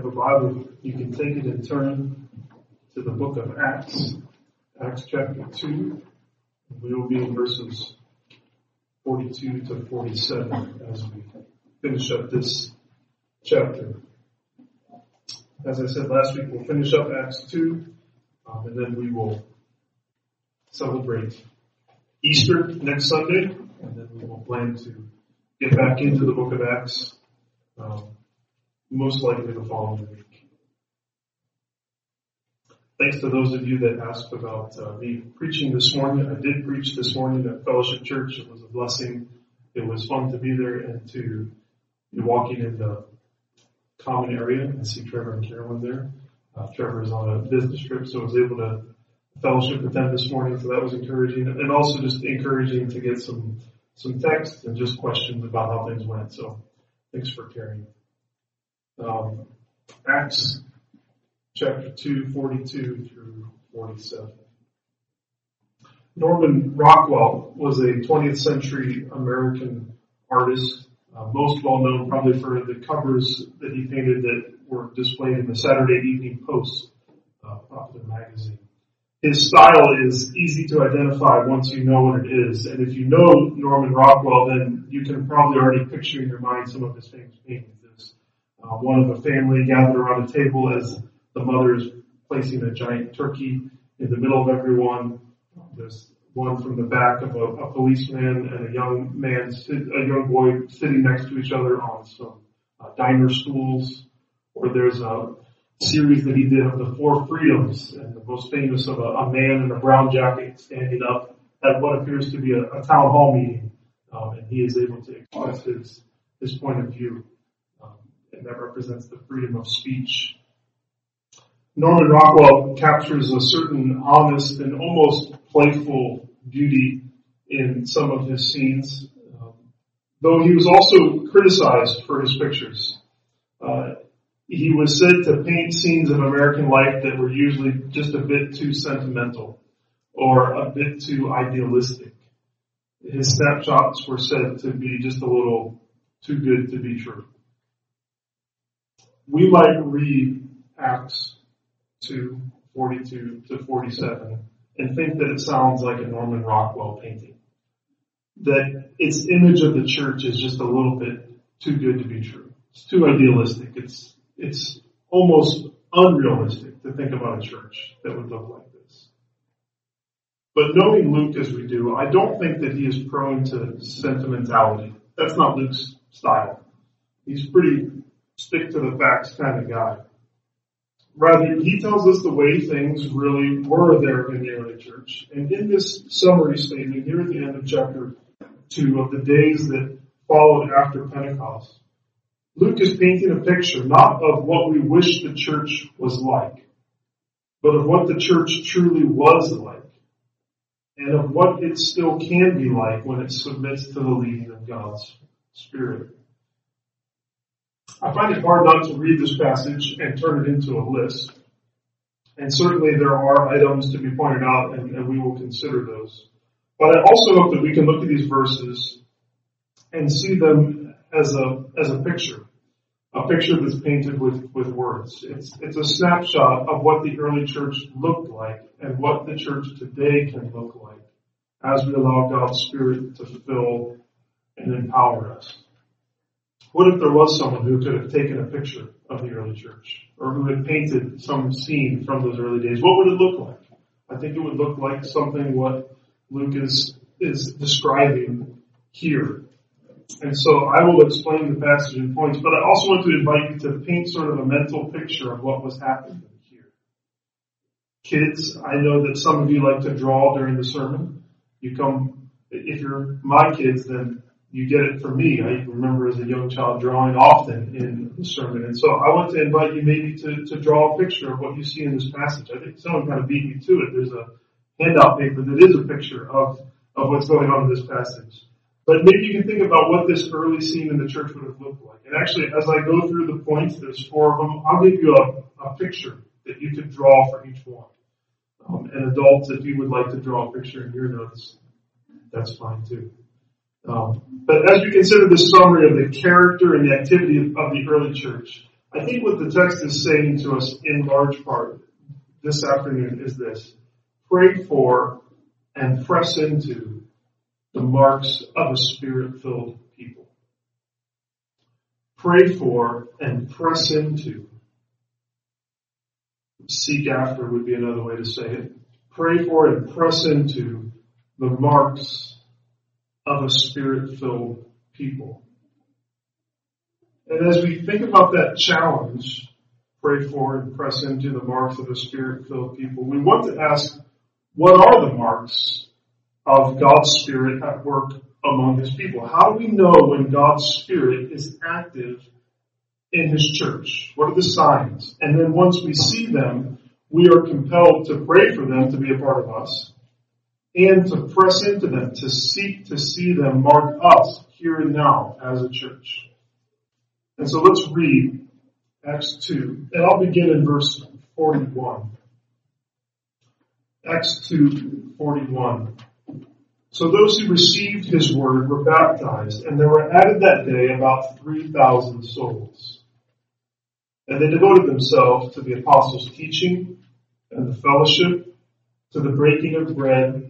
have a Bible, you can take it and turn to the book of Acts, Acts chapter 2. We will be in verses 42 to 47 as we finish up this chapter. As I said last week, we'll finish up Acts 2, um, and then we will celebrate Easter next Sunday, and then we will plan to get back into the book of Acts um, most likely the following week. Thanks to those of you that asked about uh, me preaching this morning. I did preach this morning at Fellowship Church. It was a blessing. It was fun to be there and to be walking in the common area. and see Trevor and Carolyn there. Uh, Trevor is on a business trip, so I was able to fellowship with them this morning, so that was encouraging. And also just encouraging to get some some text and just questions about how things went. So thanks for caring. Um, Acts chapter 2, 42 through 47. Norman Rockwell was a 20th century American artist, uh, most well known probably for the covers that he painted that were displayed in the Saturday Evening Post, uh, popular magazine. His style is easy to identify once you know what it is, and if you know Norman Rockwell, then you can probably already picture in your mind some of his famous paintings. Uh, one of a family gathered around a table as the mother is placing a giant turkey in the middle of everyone. There's one from the back of a, a policeman and a young man, a young boy sitting next to each other on some uh, diner stools. Or there's a series that he did of the four freedoms, and the most famous of a, a man in a brown jacket standing up at what appears to be a, a town hall meeting, um, and he is able to express his his point of view, and that represents the freedom of speech Norman Rockwell captures a certain honest and almost playful beauty in some of his scenes, um, though he was also criticized for his pictures. Uh, he was said to paint scenes of American life that were usually just a bit too sentimental or a bit too idealistic. His snapshots were said to be just a little too good to be true. We might read Acts 2, 42 to 47 and think that it sounds like a Norman Rockwell painting. That its image of the church is just a little bit too good to be true. It's too idealistic. It's, it's almost unrealistic to think about a church that would look like this. But knowing Luke as we do, I don't think that he is prone to sentimentality. That's not Luke's style. He's pretty stick to the facts kind of guy. Rather, he tells us the way things really were there in the early church. And in this summary statement here at the end of chapter 2 of the days that followed after Pentecost, Luke is painting a picture not of what we wish the church was like, but of what the church truly was like, and of what it still can be like when it submits to the leading of God's Spirit. I find it hard not to read this passage and turn it into a list. And certainly there are items to be pointed out and, and we will consider those. But I also hope that we can look at these verses and see them as a, as a picture. A picture that's painted with, with words. It's, it's a snapshot of what the early church looked like and what the church today can look like as we allow God's Spirit to fill and empower us. What if there was someone who could have taken a picture of the early church or who had painted some scene from those early days? What would it look like? I think it would look like something what Luke is, is describing here. And so I will explain the passage in points, but I also want to invite you to paint sort of a mental picture of what was happening here. Kids, I know that some of you like to draw during the sermon. You come, if you're my kids, then you get it from me. I remember as a young child drawing often in the sermon. And so I want to invite you maybe to, to draw a picture of what you see in this passage. I think someone kind of beat me to it. There's a handout paper that is a picture of, of what's going on in this passage. But maybe you can think about what this early scene in the church would have looked like. And actually, as I go through the points, there's four of them, I'll give you a, a picture that you could draw for each one. Um, and adults, if you would like to draw a picture in your notes, that's fine too. Um, but as we consider the summary of the character and the activity of, the early church, I think what the text is saying to us in large part this afternoon is this. Pray for and press into the marks of a spirit filled people. Pray for and press into. Seek after would be another way to say it. Pray for and press into the marks of a spirit filled people. And as we think about that challenge, pray for and press into the marks of a spirit filled people, we want to ask, what are the marks of God's Spirit at work among His people? How do we know when God's Spirit is active in His church? What are the signs? And then once we see them, we are compelled to pray for them to be a part of us and to press into them, to seek to see them mark us here and now as a church. And so let's read Acts 2, and I'll begin in verse 41. Acts 2, 41. So those who received his word were baptized, and there were added that day about 3,000 souls. And they devoted themselves to the apostles' teaching and the fellowship, to the breaking of bread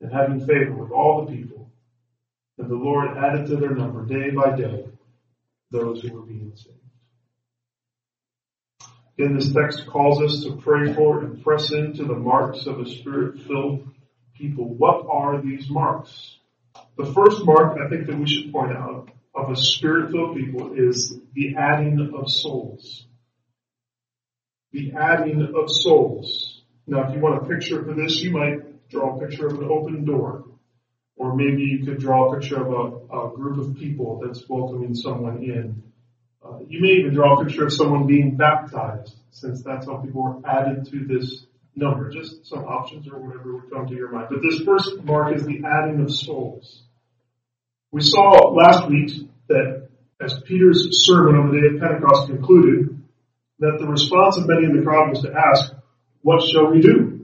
and having favor with all the people. And the Lord added to their number day by day those who were being saved. Again, this text calls us to pray for and press into the marks of a spirit-filled people. What are these marks? The first mark I think that we should point out of a spirit-filled people is the adding of souls. The adding of souls. Now, if you want a picture for this, you might draw a picture of an open door. Or maybe you could draw a picture of a, a group of people that's welcoming someone in. Uh, you may even draw a picture of someone being baptized, since that's how people are added to this number, just some options or whatever would come to your mind. But this first mark is the adding of souls. We saw last week that as Peter's sermon on the day of Pentecost concluded, that the response of many in the crowd was to ask, what shall we do?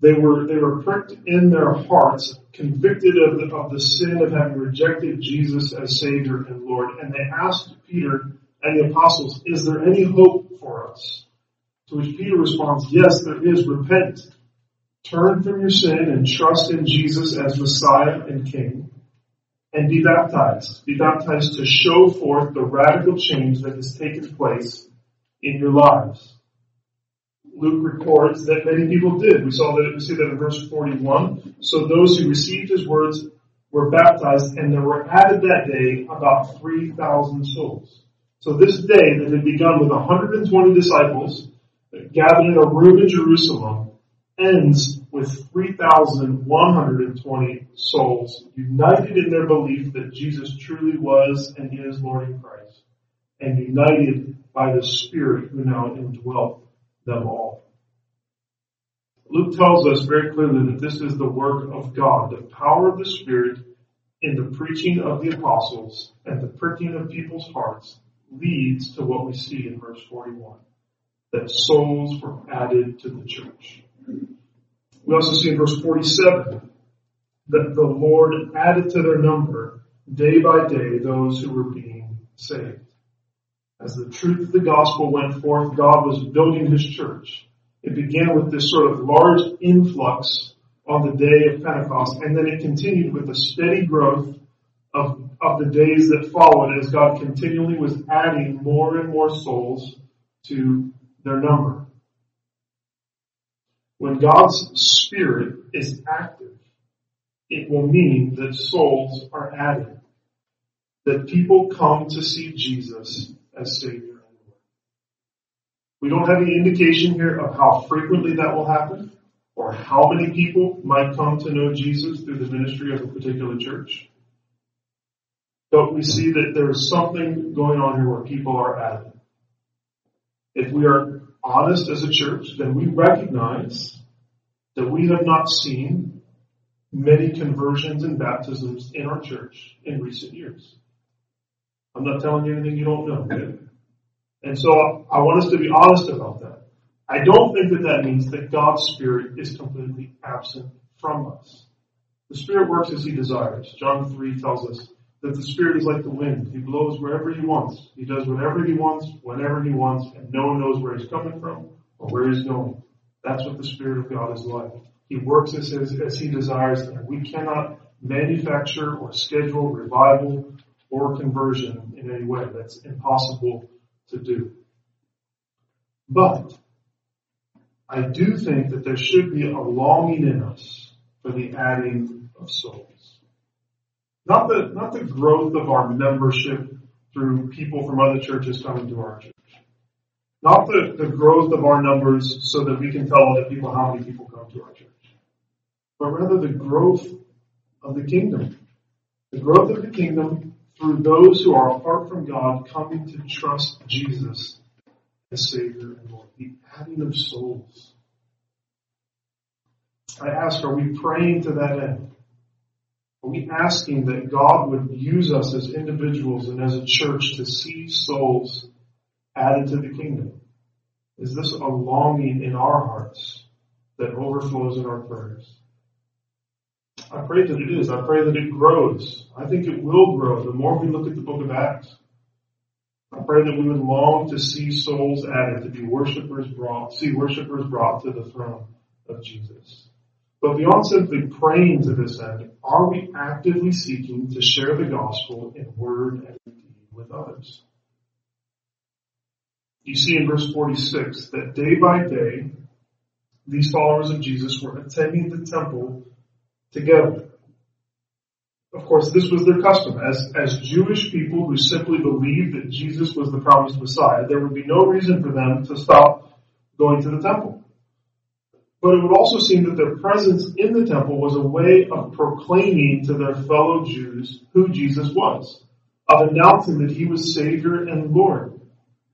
They were, they were pricked in their hearts, convicted of the, of the sin of having rejected Jesus as Savior and Lord, and they asked Peter and the apostles, is there any hope for us? To which Peter responds, yes, there is. Repent. Turn from your sin and trust in Jesus as Messiah and King. And be baptized. Be baptized to show forth the radical change that has taken place in your lives. Luke records that many people did. We saw that, we see that in verse 41. So those who received his words were baptized and there were added that day about 3,000 souls. So this day that had begun with 120 disciples gathered in a room in Jerusalem ends with 3,120 souls united in their belief that Jesus truly was and is Lord in Christ and united by the Spirit who now indwelt them all. Luke tells us very clearly that this is the work of God, the power of the Spirit in the preaching of the apostles and the pricking of people's hearts leads to what we see in verse 41 that souls were added to the church. We also see in verse 47 that the Lord added to their number day by day those who were being saved. As the truth of the gospel went forth, God was building his church. It began with this sort of large influx on the day of Pentecost, and then it continued with a steady growth of, of the days that followed as God continually was adding more and more souls to their number. When God's Spirit is active, it will mean that souls are added. That people come to see Jesus as Savior and Lord. We don't have any indication here of how frequently that will happen or how many people might come to know Jesus through the ministry of a particular church. But we see that there is something going on here where people are added if we are honest as a church, then we recognize that we have not seen many conversions and baptisms in our church in recent years. I'm not telling you anything you don't know. And so I want us to be honest about that. I don't think that that means that God's Spirit is completely absent from us. The Spirit works as He desires. John 3 tells us that the Spirit is like the wind. He blows wherever He wants. He does whatever He wants, whenever He wants, and no one knows where He's coming from or where He's going. That's what the Spirit of God is like. He works as, as, as He desires, and we cannot manufacture or schedule revival or conversion in any way. That's impossible to do. But I do think that there should be a longing in us for the adding of souls. Not the, not the growth of our membership through people from other churches coming to our church. Not the, the growth of our numbers so that we can tell other people how many people come to our church. But rather the growth of the kingdom. The growth of the kingdom through those who are apart from God coming to trust Jesus as Savior and Lord. The adding of souls. I ask, are we praying to that end? Are we asking that God would use us as individuals and as a church to see souls added to the kingdom? Is this a longing in our hearts that overflows in our prayers? I pray that it is. I pray that it grows. I think it will grow the more we look at the book of Acts. I pray that we would long to see souls added, to be worshipers brought, see worshipers brought to the throne of Jesus. But beyond simply praying to this end, are we actively seeking to share the gospel in word and deed with others? You see in verse 46 that day by day, these followers of Jesus were attending the temple together. Of course, this was their custom. As, as Jewish people who simply believed that Jesus was the promised Messiah, there would be no reason for them to stop going to the temple. But it would also seem that their presence in the temple was a way of proclaiming to their fellow Jews who Jesus was, of announcing that he was Savior and Lord.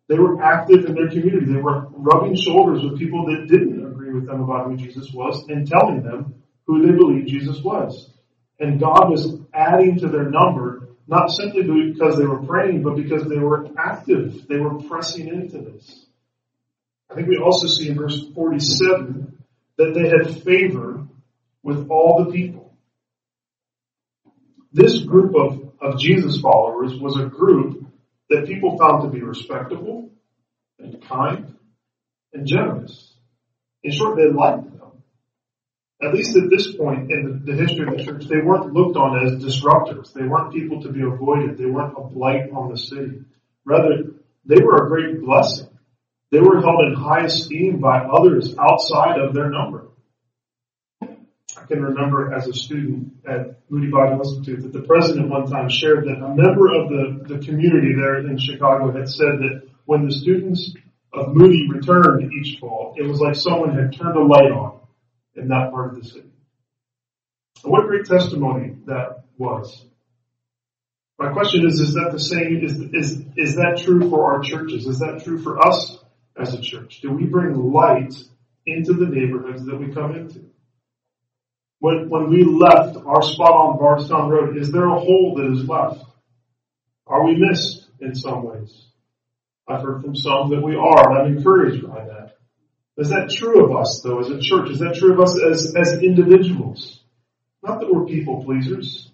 They were active in their community. They were rubbing shoulders with people that didn't agree with them about who Jesus was and telling them who they believed Jesus was. And God was adding to their number, not simply because they were praying, but because they were active. They were pressing into this. I think we also see in verse 47 that they had favor with all the people. This group of, of Jesus followers was a group that people found to be respectable and kind and generous. In short, they liked at least at this point in the, history of the church, they weren't looked on as disruptors. They weren't people to be avoided. They weren't a blight on the city. Rather, they were a great blessing. They were held in high esteem by others outside of their number. I can remember as a student at Moody Bible Institute that the president one time shared that a member of the, the community there in Chicago had said that when the students of Moody returned each fall, it was like someone had turned a light on in that part of the city. And what a great testimony that was. My question is, is that the same, is, is, is that true for our churches? Is that true for us as a church? Do we bring light into the neighborhoods that we come into? When, when we left our spot on Bardstown Road, is there a hole that is left? Are we missed in some ways? I've heard from some that we are, and I'm encouraged by that. Is that true of us though as a church? Is that true of us as, as individuals? Not that we're people pleasers,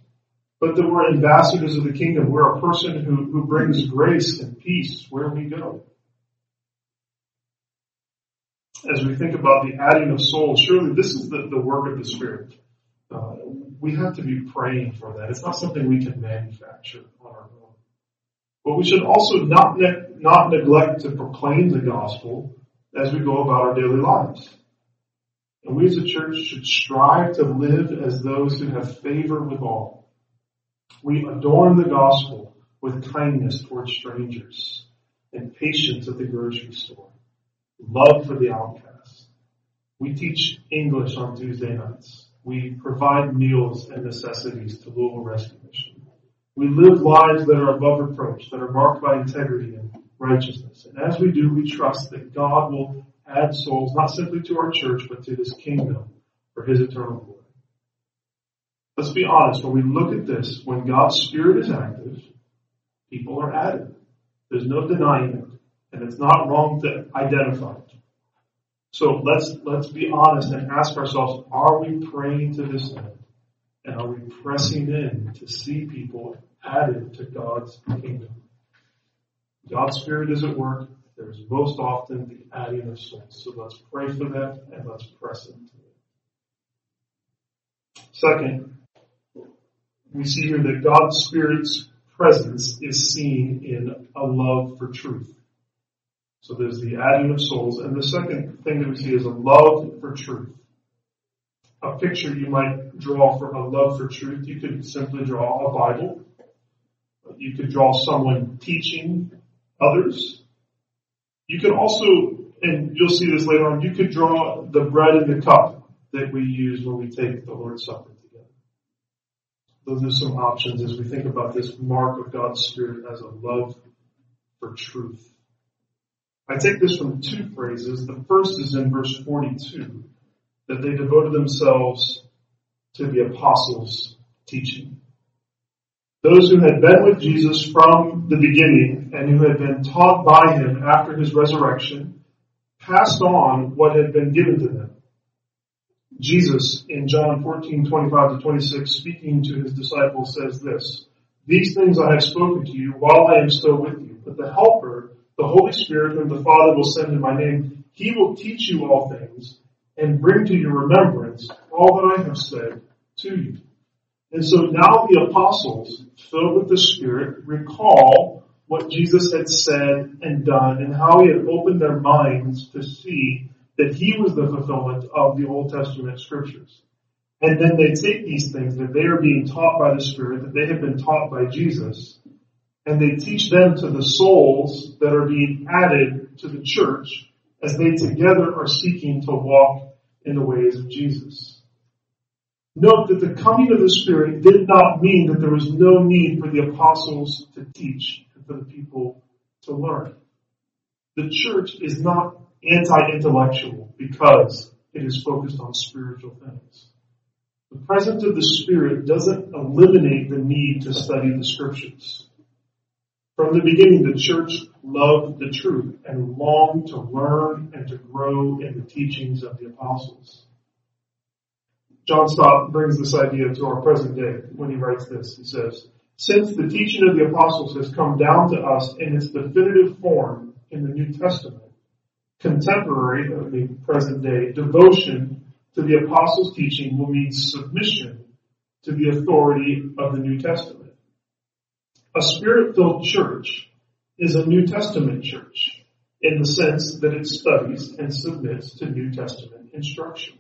but that we're ambassadors of the kingdom. We're a person who, who brings grace and peace where we go. As we think about the adding of souls, surely this is the, the work of the Spirit. Uh, we have to be praying for that. It's not something we can manufacture on our own. But we should also not, ne- not neglect to proclaim the gospel as we go about our daily lives. And we as a church should strive to live as those who have favor with all. We adorn the gospel with kindness towards strangers and patience at the grocery store, love for the outcast. We teach English on Tuesday nights. We provide meals and necessities to Louisville Rescue Mission. We live lives that are above reproach, that are marked by integrity and righteousness. And as we do, we trust that God will add souls, not simply to our church, but to His kingdom for His eternal glory. Let's be honest, when we look at this, when God's Spirit is active, people are added. There's no denying it. And it's not wrong to identify it. So let's, let's be honest and ask ourselves, are we praying to this end? And are we pressing in to see people added to God's kingdom? God's Spirit is at work. There's most often the adding of souls. So let's pray for that and let's press into it. Second, we see here that God's Spirit's presence is seen in a love for truth. So there's the adding of souls. And the second thing that we see is a love for truth. A picture you might draw for a love for truth. You could simply draw a Bible. You could draw someone teaching others. You can also, and you'll see this later on, you could draw the bread and the cup that we use when we take the Lord's Supper together. Those are some options as we think about this mark of God's Spirit as a love for truth. I take this from two phrases. The first is in verse 42, that they devoted themselves to the apostles' teaching. Those who had been with Jesus from the beginning and who had been taught by him after his resurrection passed on what had been given to them. Jesus in John 14, 25 to 26 speaking to his disciples says this, These things I have spoken to you while I am still with you, but the helper the Holy Spirit whom the Father will send in my name, he will teach you all things and bring to your remembrance all that I have said to you. And so now the apostles, filled with the Spirit, recall what Jesus had said and done and how he had opened their minds to see that he was the fulfillment of the Old Testament scriptures. And then they take these things that they are being taught by the Spirit, that they have been taught by Jesus, and they teach them to the souls that are being added to the church as they together are seeking to walk in the ways of Jesus. Note that the coming of the Spirit did not mean that there was no need for the apostles to teach for the people to learn. The church is not anti-intellectual because it is focused on spiritual things. The presence of the Spirit doesn't eliminate the need to study the scriptures. From the beginning, the church loved the truth and longed to learn and to grow in the teachings of the apostles. John Stott brings this idea to our present day when he writes this. He says, since the teaching of the apostles has come down to us in its definitive form in the New Testament, contemporary of the present day devotion to the apostles' teaching will mean submission to the authority of the New Testament. A spirit-filled church is a New Testament church in the sense that it studies and submits to New Testament instruction.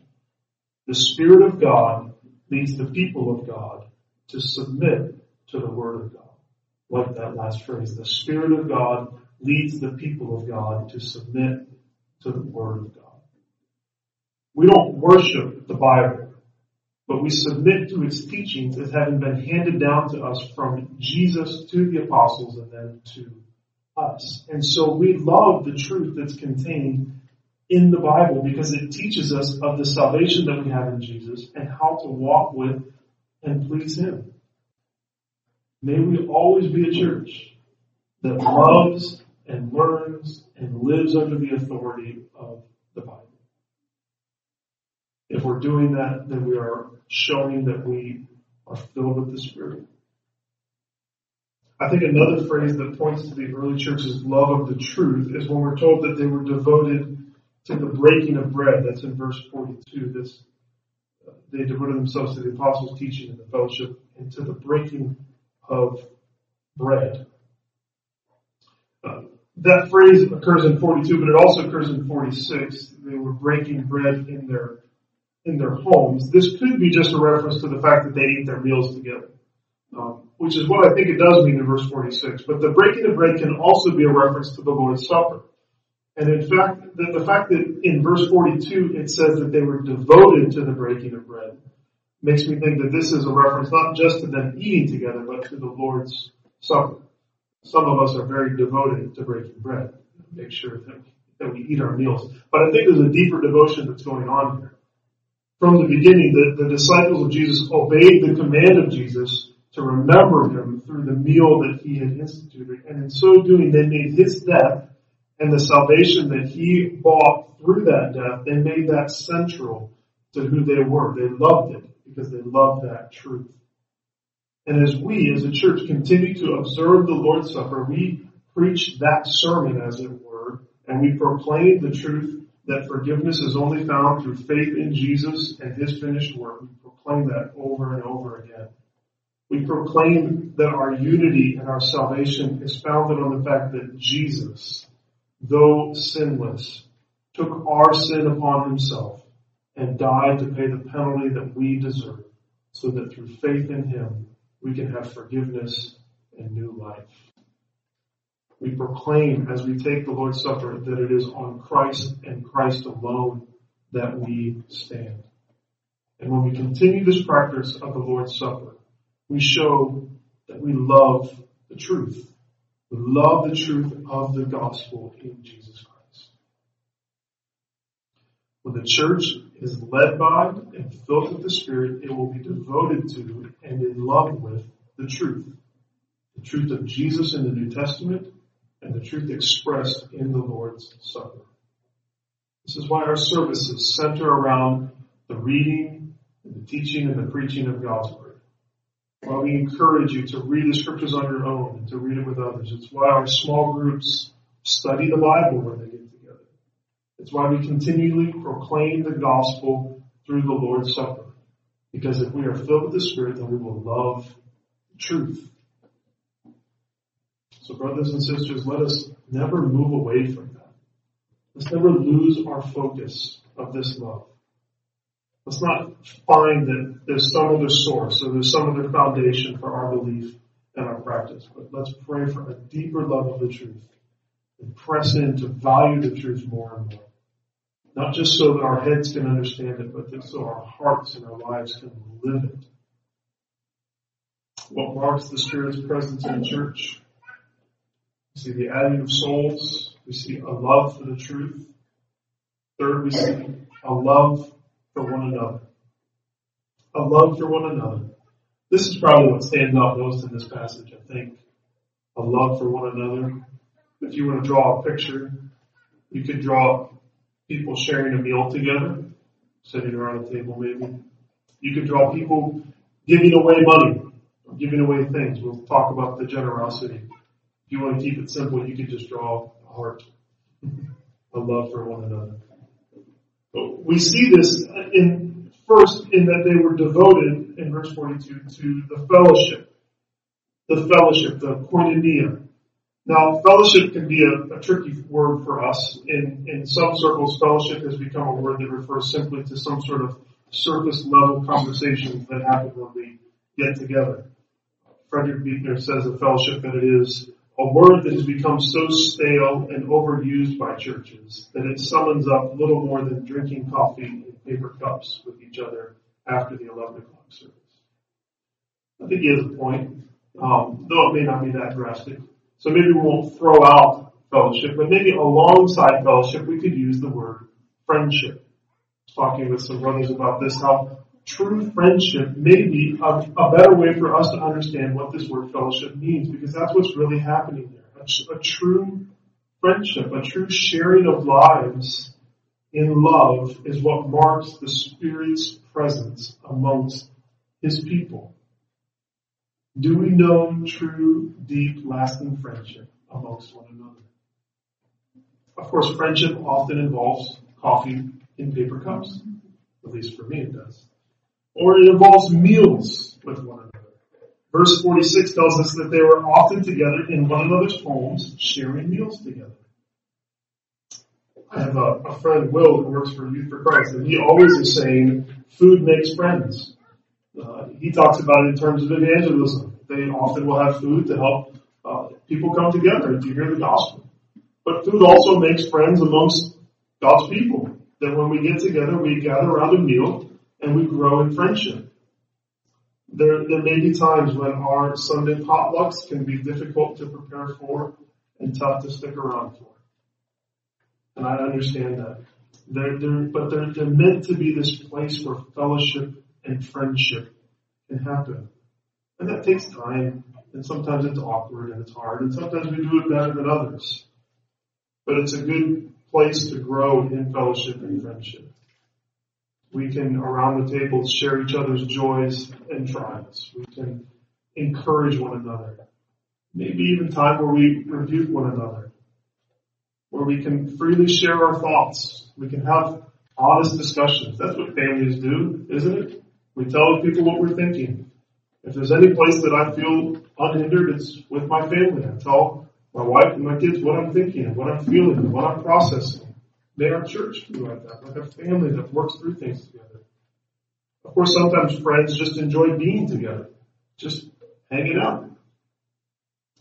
The Spirit of God leads the people of God to submit to the Word of God. Like that last phrase, the Spirit of God leads the people of God to submit to the Word of God. We don't worship the Bible but we submit to its teachings as having been handed down to us from Jesus to the apostles and then to us. And so we love the truth that's contained in the Bible because it teaches us of the salvation that we have in Jesus and how to walk with and please Him. May we always be a church that loves and learns and lives under the authority of the Bible. If we're doing that, then we are showing that we are filled with the Spirit. I think another phrase that points to the early church's love of the truth is when we're told that they were devoted to the breaking of bread. That's in verse 42. This, uh, they devoted themselves to the apostles' teaching and the fellowship and to the breaking of bread. Uh, that phrase occurs in 42, but it also occurs in 46. They were breaking bread in their in their homes, this could be just a reference to the fact that they ate their meals together, um, which is what I think it does mean in verse 46. But the breaking of bread can also be a reference to the Lord's Supper. And in fact, the, the fact that in verse 42 it says that they were devoted to the breaking of bread makes me think that this is a reference not just to them eating together, but to the Lord's Supper. Some of us are very devoted to breaking bread. Make sure that we eat our meals. But I think there's a deeper devotion that's going on here. From the beginning, the, the disciples of Jesus obeyed the command of Jesus to remember him through the meal that he had instituted. And in so doing, they made his death and the salvation that he bought through that death, they made that central to who they were. They loved it because they loved that truth. And as we, as a church, continue to observe the Lord's Supper, we preach that sermon, as it were, and we proclaim the truth that forgiveness is only found through faith in Jesus and His finished work. We proclaim that over and over again. We proclaim that our unity and our salvation is founded on the fact that Jesus, though sinless, took our sin upon himself and died to pay the penalty that we deserve so that through faith in him we can have forgiveness and new life. We proclaim as we take the Lord's Supper that it is on Christ and Christ alone that we stand. And when we continue this practice of the Lord's Supper, we show that we love the truth. We love the truth of the gospel in Jesus Christ. When the church is led by and filled with the Spirit, it will be devoted to and in love with the truth. The truth of Jesus in the New Testament and the truth expressed in the Lord's Supper. This is why our services center around the reading and the teaching and the preaching of God's Word. Why we encourage you to read the scriptures on your own and to read it with others. It's why our small groups study the Bible when they get. It's why we continually proclaim the gospel through the Lord's Supper. Because if we are filled with the Spirit, then we will love the truth. So brothers and sisters, let us never move away from that. Let's never lose our focus of this love. Let's not find that there's some other source or there's some other foundation for our belief and our practice, but let's pray for a deeper love of the truth and press in to value the truth more and more. Not just so that our heads can understand it, but just so our hearts and our lives can live it. What marks the Spirit's presence in the church? We see the adding of souls. We see a love for the truth. Third, we see a love for one another. A love for one another. This is probably what stands out most in this passage, I think. A love for one another. If you want to draw a picture, you could draw people sharing a meal together, sitting around a table maybe. You could draw people giving away money, giving away things. We'll talk about the generosity. If you want to keep it simple, you could just draw a heart, a love for one another. But we see this in first in that they were devoted in verse 42 to the fellowship, the fellowship, the koinonia, now, fellowship can be a, a, tricky word for us. In, in some circles, fellowship has become a word that refers simply to some sort of surface level conversations that happen when we get together. Frederick Buechner says of fellowship that it is a word that has become so stale and overused by churches that it summons up little more than drinking coffee in paper cups with each other after the 11 o'clock service. I think he has a point, um, though it may not be that drastic. So maybe we won't throw out fellowship, but maybe alongside fellowship, we could use the word friendship. Talking with some brothers about this, how true friendship may be a, a, better way for us to understand what this word fellowship means, because that's what's really happening there. A, a true friendship, a true sharing of lives in love is what marks the Spirit's presence amongst His people. Do we know true, deep, lasting friendship amongst one another? Of course, friendship often involves coffee in paper cups. At least for me it does. Or it involves meals with one another. Verse 46 tells us that they were often together in one another's homes, sharing meals together. I have a, a friend, Will, who works for Youth for Christ, and he always is saying, food makes friends. Uh, he talks about it in terms of evangelism. They often will have food to help uh, people come together to hear the gospel. But food also makes friends amongst God's people. That when we get together, we gather around a meal and we grow in friendship. There, there may be times when our Sunday potlucks can be difficult to prepare for and tough to stick around for. And I understand that. They're, they're, but they're, they're meant to be this place where fellowship and friendship can happen. And that takes time, and sometimes it's awkward and it's hard, and sometimes we do it better than others. But it's a good place to grow in fellowship and friendship. We can, around the table, share each other's joys and trials. We can encourage one another. Maybe even time where we rebuke one another. Where we can freely share our thoughts. We can have honest discussions. That's what families do, isn't it? We tell people what we're thinking. If there's any place that I feel unhindered, it's with my family. I tell my wife and my kids what I'm thinking and what I'm feeling and what I'm processing. May our church be like that, like a family that works through things together. Of course, sometimes friends just enjoy being together, just hanging out.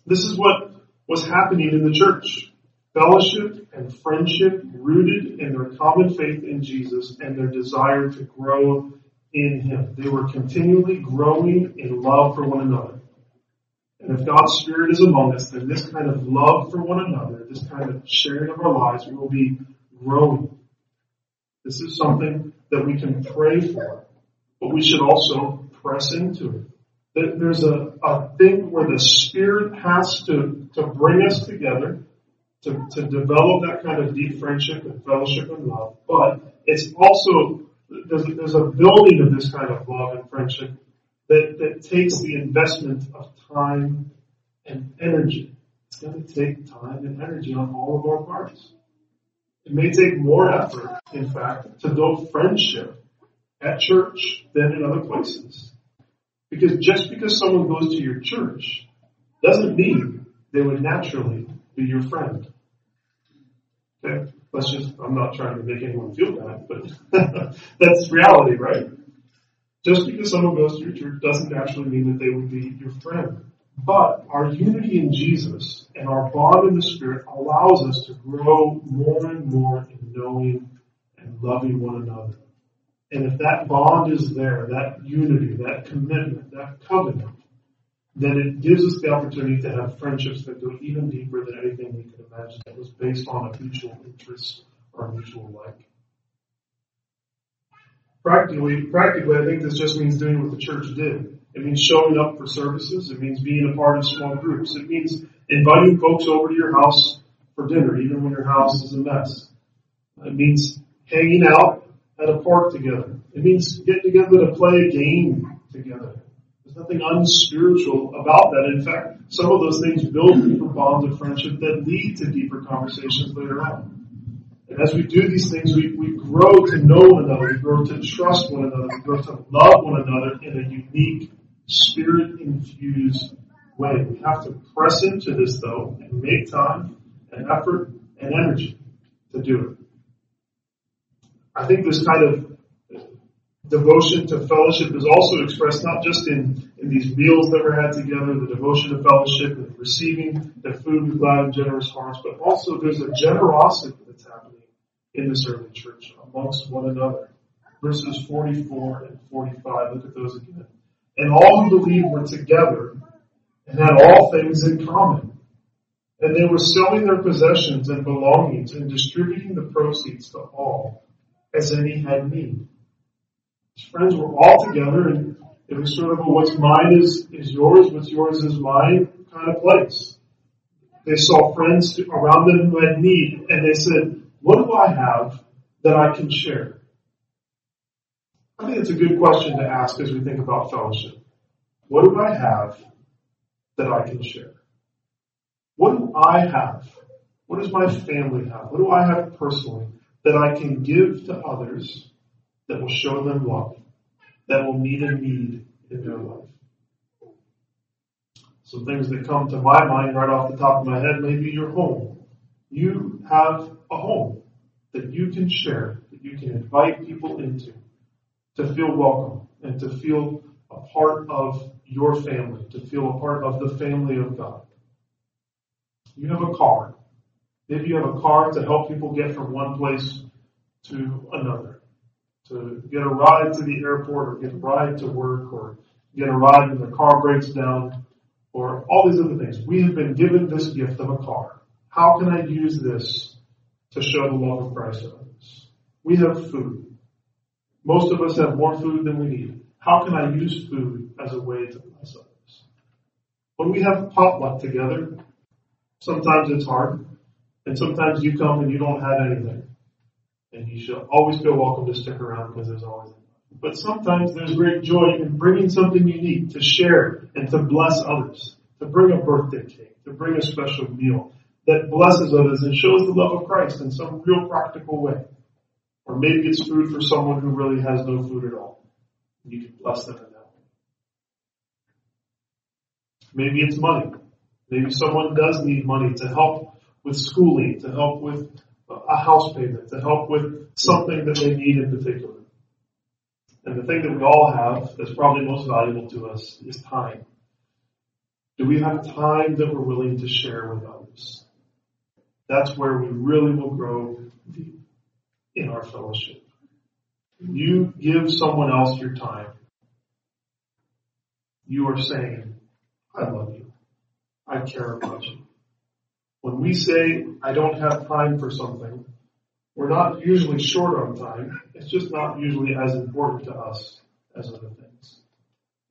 This is what was happening in the church. Fellowship and friendship rooted in their common faith in Jesus and their desire to grow in Him. They were continually growing in love for one another. And if God's Spirit is among us, then this kind of love for one another, this kind of sharing of our lives will be growing. This is something that we can pray for, but we should also press into it. There's a, a thing where the Spirit has to, to bring us together to, to develop that kind of deep friendship and fellowship and love, but it's also, there's, there's a building of this kind of love and friendship that, that takes the investment of time and energy. It's going to take time and energy on all of our parts. It may take more effort, in fact, to build friendship at church than in other places. Because just because someone goes to your church doesn't mean they would naturally be your friend. Okay? Let's just, I'm not trying to make anyone feel bad, but that's reality, right? Just because someone goes to your church doesn't actually mean that they would be your friend. But our unity in Jesus and our bond in the Spirit allows us to grow more and more in knowing and loving one another. And if that bond is there, that unity, that commitment, that covenant, then it gives us the opportunity to have friendships that go even deeper than anything we could imagine that was based on a mutual interest or a mutual like. Practically, practically, I think this just means doing what the church did. It means showing up for services. It means being a part of small groups. It means inviting folks over to your house for dinner, even when your house is a mess. It means hanging out at a park together. It means getting together to play a game together. There's nothing unspiritual about that. In fact, some of those things build deeper bonds of friendship that lead to deeper conversations later on. And as we do these things, we, we grow to know one another, we grow to trust one another, we grow to love one another in a unique, spirit infused way. We have to press into this though and make time and effort and energy to do it. I think this kind of devotion to fellowship is also expressed not just in, in these meals that were had together, the devotion to fellowship and receiving the food with glad and generous hearts, but also there's a generosity that's happening in this early church amongst one another. Verses 44 and 45, look at those again. And all who believed were together and had all things in common. And they were selling their possessions and belongings and distributing the proceeds to all as any had need. His friends were all together and it was sort of a what's mine is, is yours, what's yours is mine kind of place. They saw friends around them who had need and they said, what do I have that I can share? I think it's a good question to ask as we think about fellowship. What do I have that I can share? What do I have? What does my family have? What do I have personally that I can give to others that will show them love, that will meet a need in their life? Some things that come to my mind right off the top of my head may be your home. You have a home that you can share, that you can invite people into, to feel welcome and to feel a part of your family, to feel a part of the family of God. You have a car. Maybe you have a car to help people get from one place to another. To get a ride to the airport or get a ride to work or get a ride when the car breaks down or all these other things. We have been given this gift of a car. How can I use this to show the love of Christ to others. We have food. Most of us have more food than we need. How can I use food as a way to bless others? When we have potluck together, sometimes it's hard, and sometimes you come and you don't have anything. And you should always feel welcome to stick around because there's always but sometimes there's great joy in bringing something unique to share and to bless others, to bring a birthday cake, to bring a special meal that blesses others and shows the love of Christ in some real practical way. Or maybe it's food for someone who really has no food at all. You can bless them in that way. Maybe it's money. Maybe someone does need money to help with schooling, to help with a house payment, to help with something that they need in particular. And the thing that we all have that's probably most valuable to us is time. Do we have time that we're willing to share with others? That's where we really will grow deep in our fellowship. You give someone else your time. You are saying, I love you. I care about you. When we say, I don't have time for something, we're not usually short on time. It's just not usually as important to us as other things.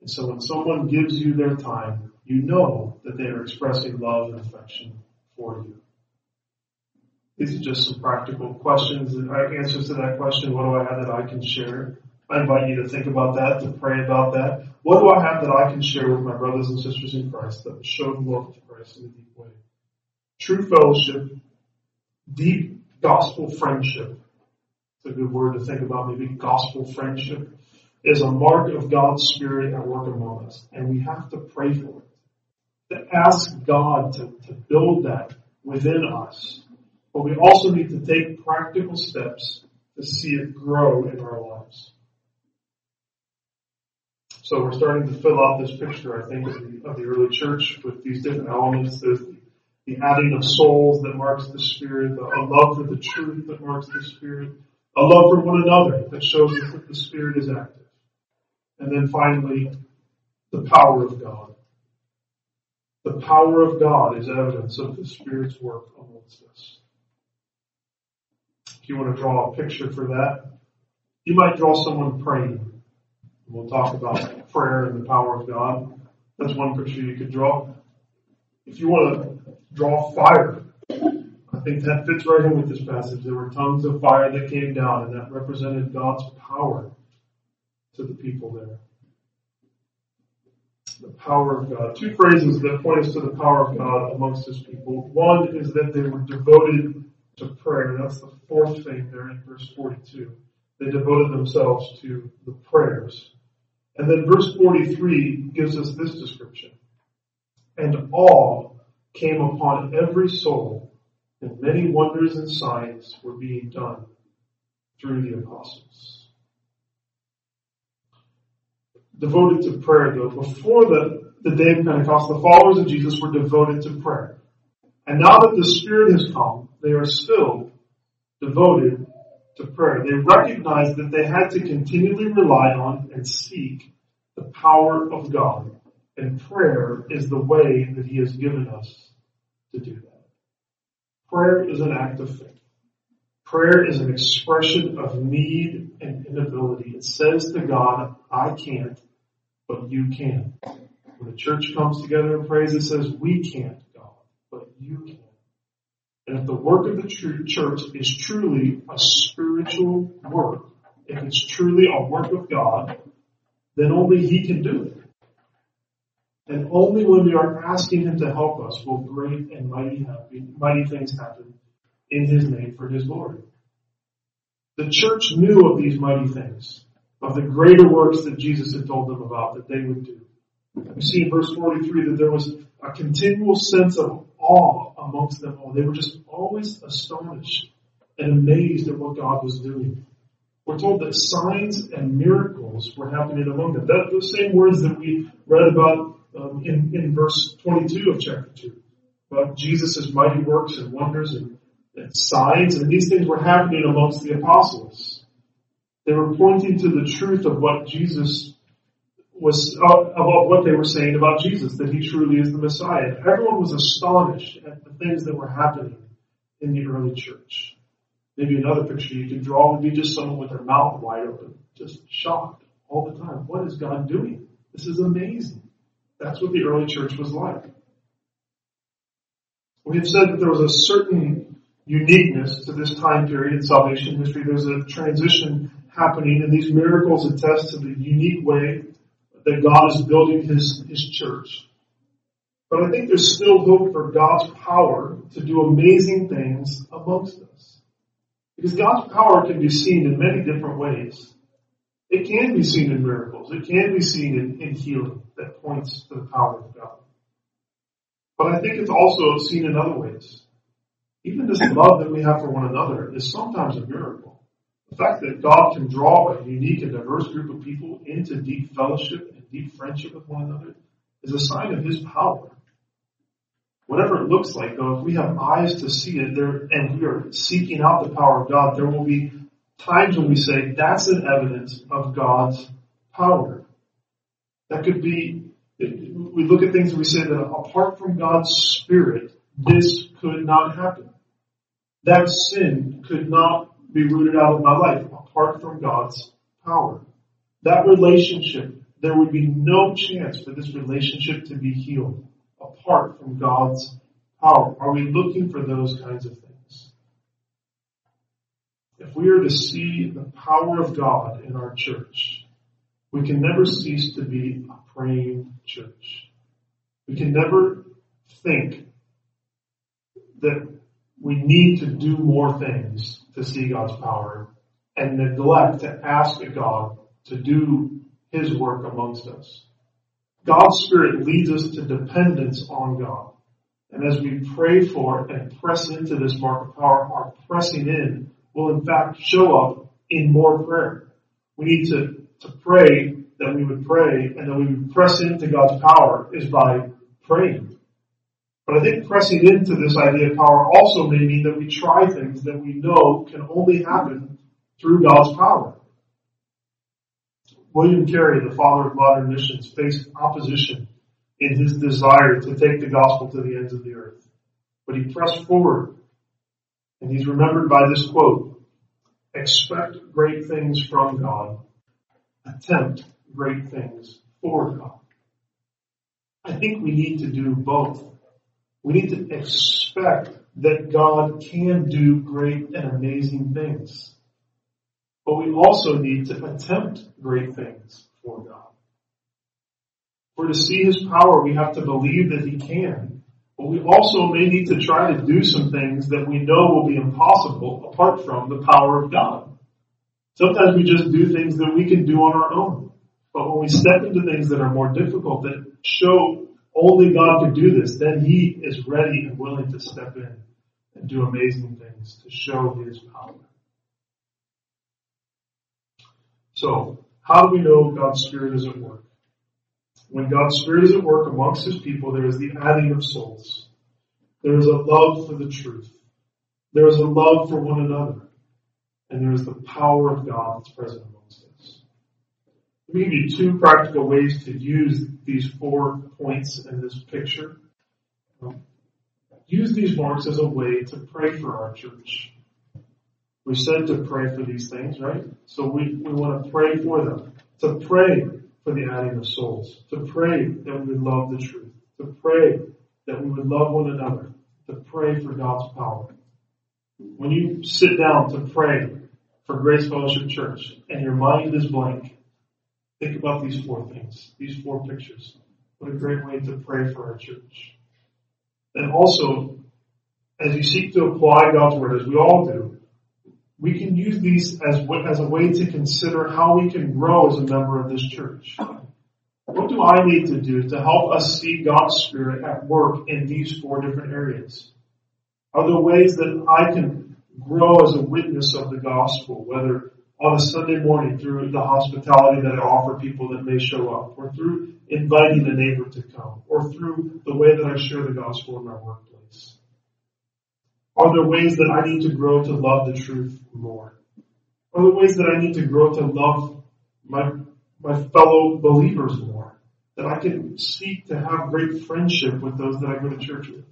And so when someone gives you their time, you know that they are expressing love and affection for you. These are just some practical questions and answers to that question. What do I have that I can share? I invite you to think about that, to pray about that. What do I have that I can share with my brothers and sisters in Christ that will show the love of Christ in a deep way? True fellowship, deep gospel friendship, it's a good word to think about, maybe gospel friendship, is a mark of God's Spirit at work among us. And we have to pray for it. To ask God to, to build that within us. But we also need to take practical steps to see it grow in our lives. So we're starting to fill out this picture, I think, of the, of the early church with these different elements. There's the adding of souls that marks the Spirit, a love for the truth that marks the Spirit, a love for one another that shows us that the Spirit is active. And then finally, the power of God. The power of God is evidence of the Spirit's work amongst us. If you want to draw a picture for that, you might draw someone praying. We'll talk about prayer and the power of God. That's one picture you could draw. If you want to draw fire. I think that fits right in with this passage. There were tongues of fire that came down, and that represented God's power to the people there. The power of God. Two phrases that point us to the power of God amongst his people. One is that they were devoted to prayer. That's the fourth thing there in verse 42. They devoted themselves to the prayers. And then verse 43 gives us this description. And awe came upon every soul, and many wonders and signs were being done through the apostles. Devoted to prayer though, before the, the day of Pentecost, the followers of Jesus were devoted to prayer. And now that the Spirit has come, they are still devoted to prayer. They recognize that they had to continually rely on and seek the power of God. And prayer is the way that He has given us to do that. Prayer is an act of faith. Prayer is an expression of need and inability. It says to God, I can't, but you can. When the church comes together and prays, it says, we can't, God, but you can. And if the work of the church is truly a spiritual work, if it's truly a work of God, then only He can do it. And only when we are asking Him to help us will great and mighty, happy, mighty things happen in His name for His glory. The church knew of these mighty things, of the greater works that Jesus had told them about that they would do. We see in verse 43 that there was a continual sense of awe amongst them all. They were just always astonished and amazed at what God was doing. We're told that signs and miracles were happening among them. That, those same words that we read about um, in, in verse 22 of chapter 2 about Jesus' mighty works and wonders and, and signs, and these things were happening amongst the apostles. They were pointing to the truth of what Jesus was, uh, about what they were saying about Jesus, that he truly is the Messiah. Everyone was astonished at the things that were happening in the early church. Maybe another picture you could draw would be just someone with their mouth wide open, just shocked all the time. What is God doing? This is amazing. That's what the early church was like. We have said that there was a certain uniqueness to this time period in salvation history. There's a transition happening and these miracles attest to the unique way that God is building his, his church. But I think there's still hope for God's power to do amazing things amongst us. Because God's power can be seen in many different ways. It can be seen in miracles. It can be seen in, in healing that points to the power of God. But I think it's also seen in other ways. Even this love that we have for one another is sometimes a miracle. The fact that God can draw a unique and diverse group of people into deep fellowship and deep friendship with one another is a sign of His power. Whatever it looks like though, if we have eyes to see it there and we are seeking out the power of God, there will be times when we say that's an evidence of God's power. That could be, we look at things and we say that apart from God's Spirit, this could not happen. That sin could not be rooted out of my life apart from God's power. That relationship, there would be no chance for this relationship to be healed apart from God's power. Are we looking for those kinds of things? If we are to see the power of God in our church, we can never cease to be a praying church. We can never think that we need to do more things to see God's power and neglect to ask God to do His work amongst us. God's Spirit leads us to dependence on God. And as we pray for and press into this mark of power, our pressing in will in fact show up in more prayer. We need to, to pray that we would pray and that we would press into God's power is by praying. But I think pressing into this idea of power also may mean that we try things that we know can only happen through God's power. William Carey, the father of modern missions, faced opposition in his desire to take the gospel to the ends of the earth. But he pressed forward, and he's remembered by this quote, expect great things from God, attempt great things for God. I think we need to do both. We need to expect that God can do great and amazing things. But we also need to attempt great things for God. For to see His power, we have to believe that He can. But we also may need to try to do some things that we know will be impossible apart from the power of God. Sometimes we just do things that we can do on our own. But when we step into things that are more difficult, that show only God can do this, then He is ready and willing to step in and do amazing things to show His power. So, how do we know God's Spirit is at work? When God's Spirit is at work amongst His people, there is the adding of souls. There is a love for the truth. There is a love for one another. And there is the power of God that's present amongst us. Let me give you two practical ways to use these four points in this picture. Um, use these marks as a way to pray for our church. We said to pray for these things, right? So we, we want to pray for them. To pray for the adding of souls. To pray that we would love the truth. To pray that we would love one another. To pray for God's power. When you sit down to pray for Grace Fellowship Church and your mind is blank, think about these four things, these four pictures. What a great way to pray for our church. And also, as you seek to apply God's Word, as we all do, we can use these as, as a way to consider how we can grow as a member of this church. What do I need to do to help us see God's Spirit at work in these four different areas? Are there ways that I can grow as a witness of the gospel, whether on a Sunday morning through the hospitality that I offer people that may show up, or through inviting a neighbor to come, or through the way that I share the gospel in my workplace? Are there ways that I need to grow to love the truth more? Are there ways that I need to grow to love my, my fellow believers more? That I can seek to have great friendship with those that I go to church with?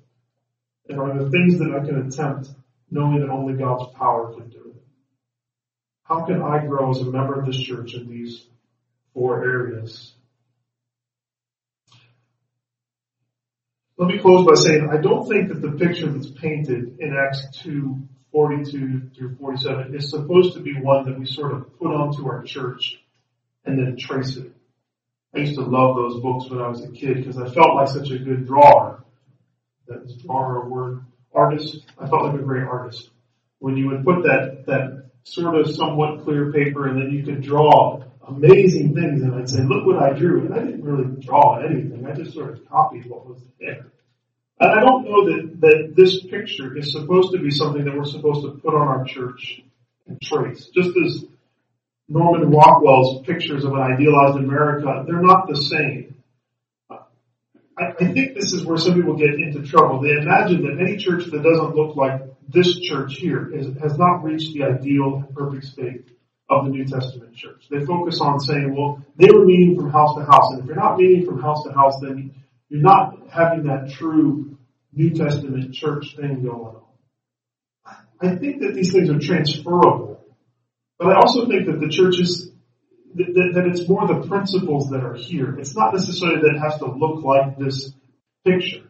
And are there things that I can attempt knowing that only God's power can do it. How can I grow as a member of this church in these four areas? Let me close by saying I don't think that the picture that's painted in Acts 2, 42 through 47 is supposed to be one that we sort of put onto our church and then trace it. I used to love those books when I was a kid because I felt like such a good drawer. That's drawer word? Artist. I felt like a great artist. When you would put that, that sort of somewhat clear paper and then you could draw amazing things and I'd say, look what I drew. And I didn't really draw anything. I just sort of copied what was there. And I don't know that, that this picture is supposed to be something that we're supposed to put on our church and trace. Just as Norman Rockwell's pictures of an idealized America, they're not the same. I, I think this is where some people get into trouble. They imagine that any church that doesn't look like this church here is, has not reached the ideal and perfect state of the New Testament church. They focus on saying, well, they were meeting from house to house, and if you're not meeting from house to house, then you're not having that true New Testament church thing going on. I think that these things are transferable but I also think that the church is, that, that, it's more the principles that are here. It's not necessarily that it has to look like this picture.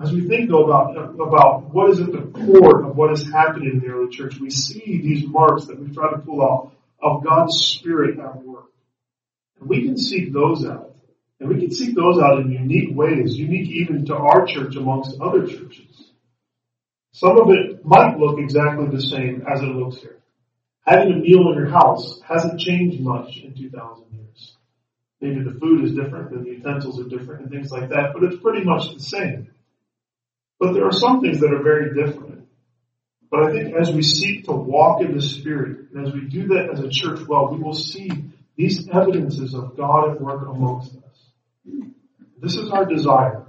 As we think though about, about what is at the core of what is happening in the early church, we see these marks that we try to pull out of God's Spirit at work. And we can seek those out. And we can seek those out in unique ways, unique even to our church amongst other churches. Some of it might look exactly the same as it looks here. Having a meal in your house hasn't changed much in 2,000 years. Maybe the food is different and the utensils are different and things like that, but it's pretty much the same. But there are some things that are very different. But I think as we seek to walk in the Spirit, and as we do that as a church well, we will see these evidences of God at work amongst us. This is our desire.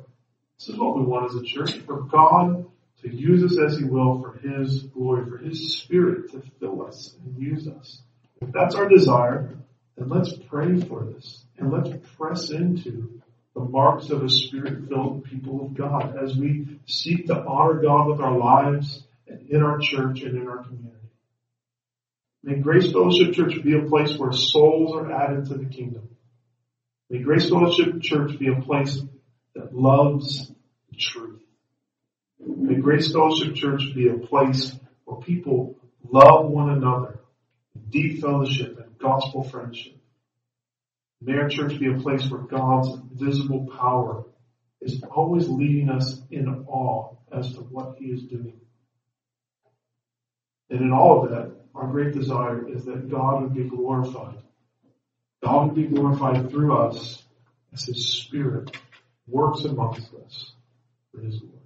This is what we want as a church, for God to use us as He will for His glory, for His Spirit to fill us and use us. If that's our desire, then let's pray for this and let's press into the marks of a Spirit-filled people of God as we seek to honor God with our lives and in our church and in our community. May Grace Fellowship Church be a place where souls are added to the kingdom. May Grace Fellowship Church be a place that loves the truth. May Grace Fellowship Church be a place where people love one another, deep fellowship and gospel friendship. May our church be a place where God's visible power is always leading us in awe as to what He is doing. And in all of that, our great desire is that God would be glorified. God would be glorified through us as His Spirit works amongst us for His glory.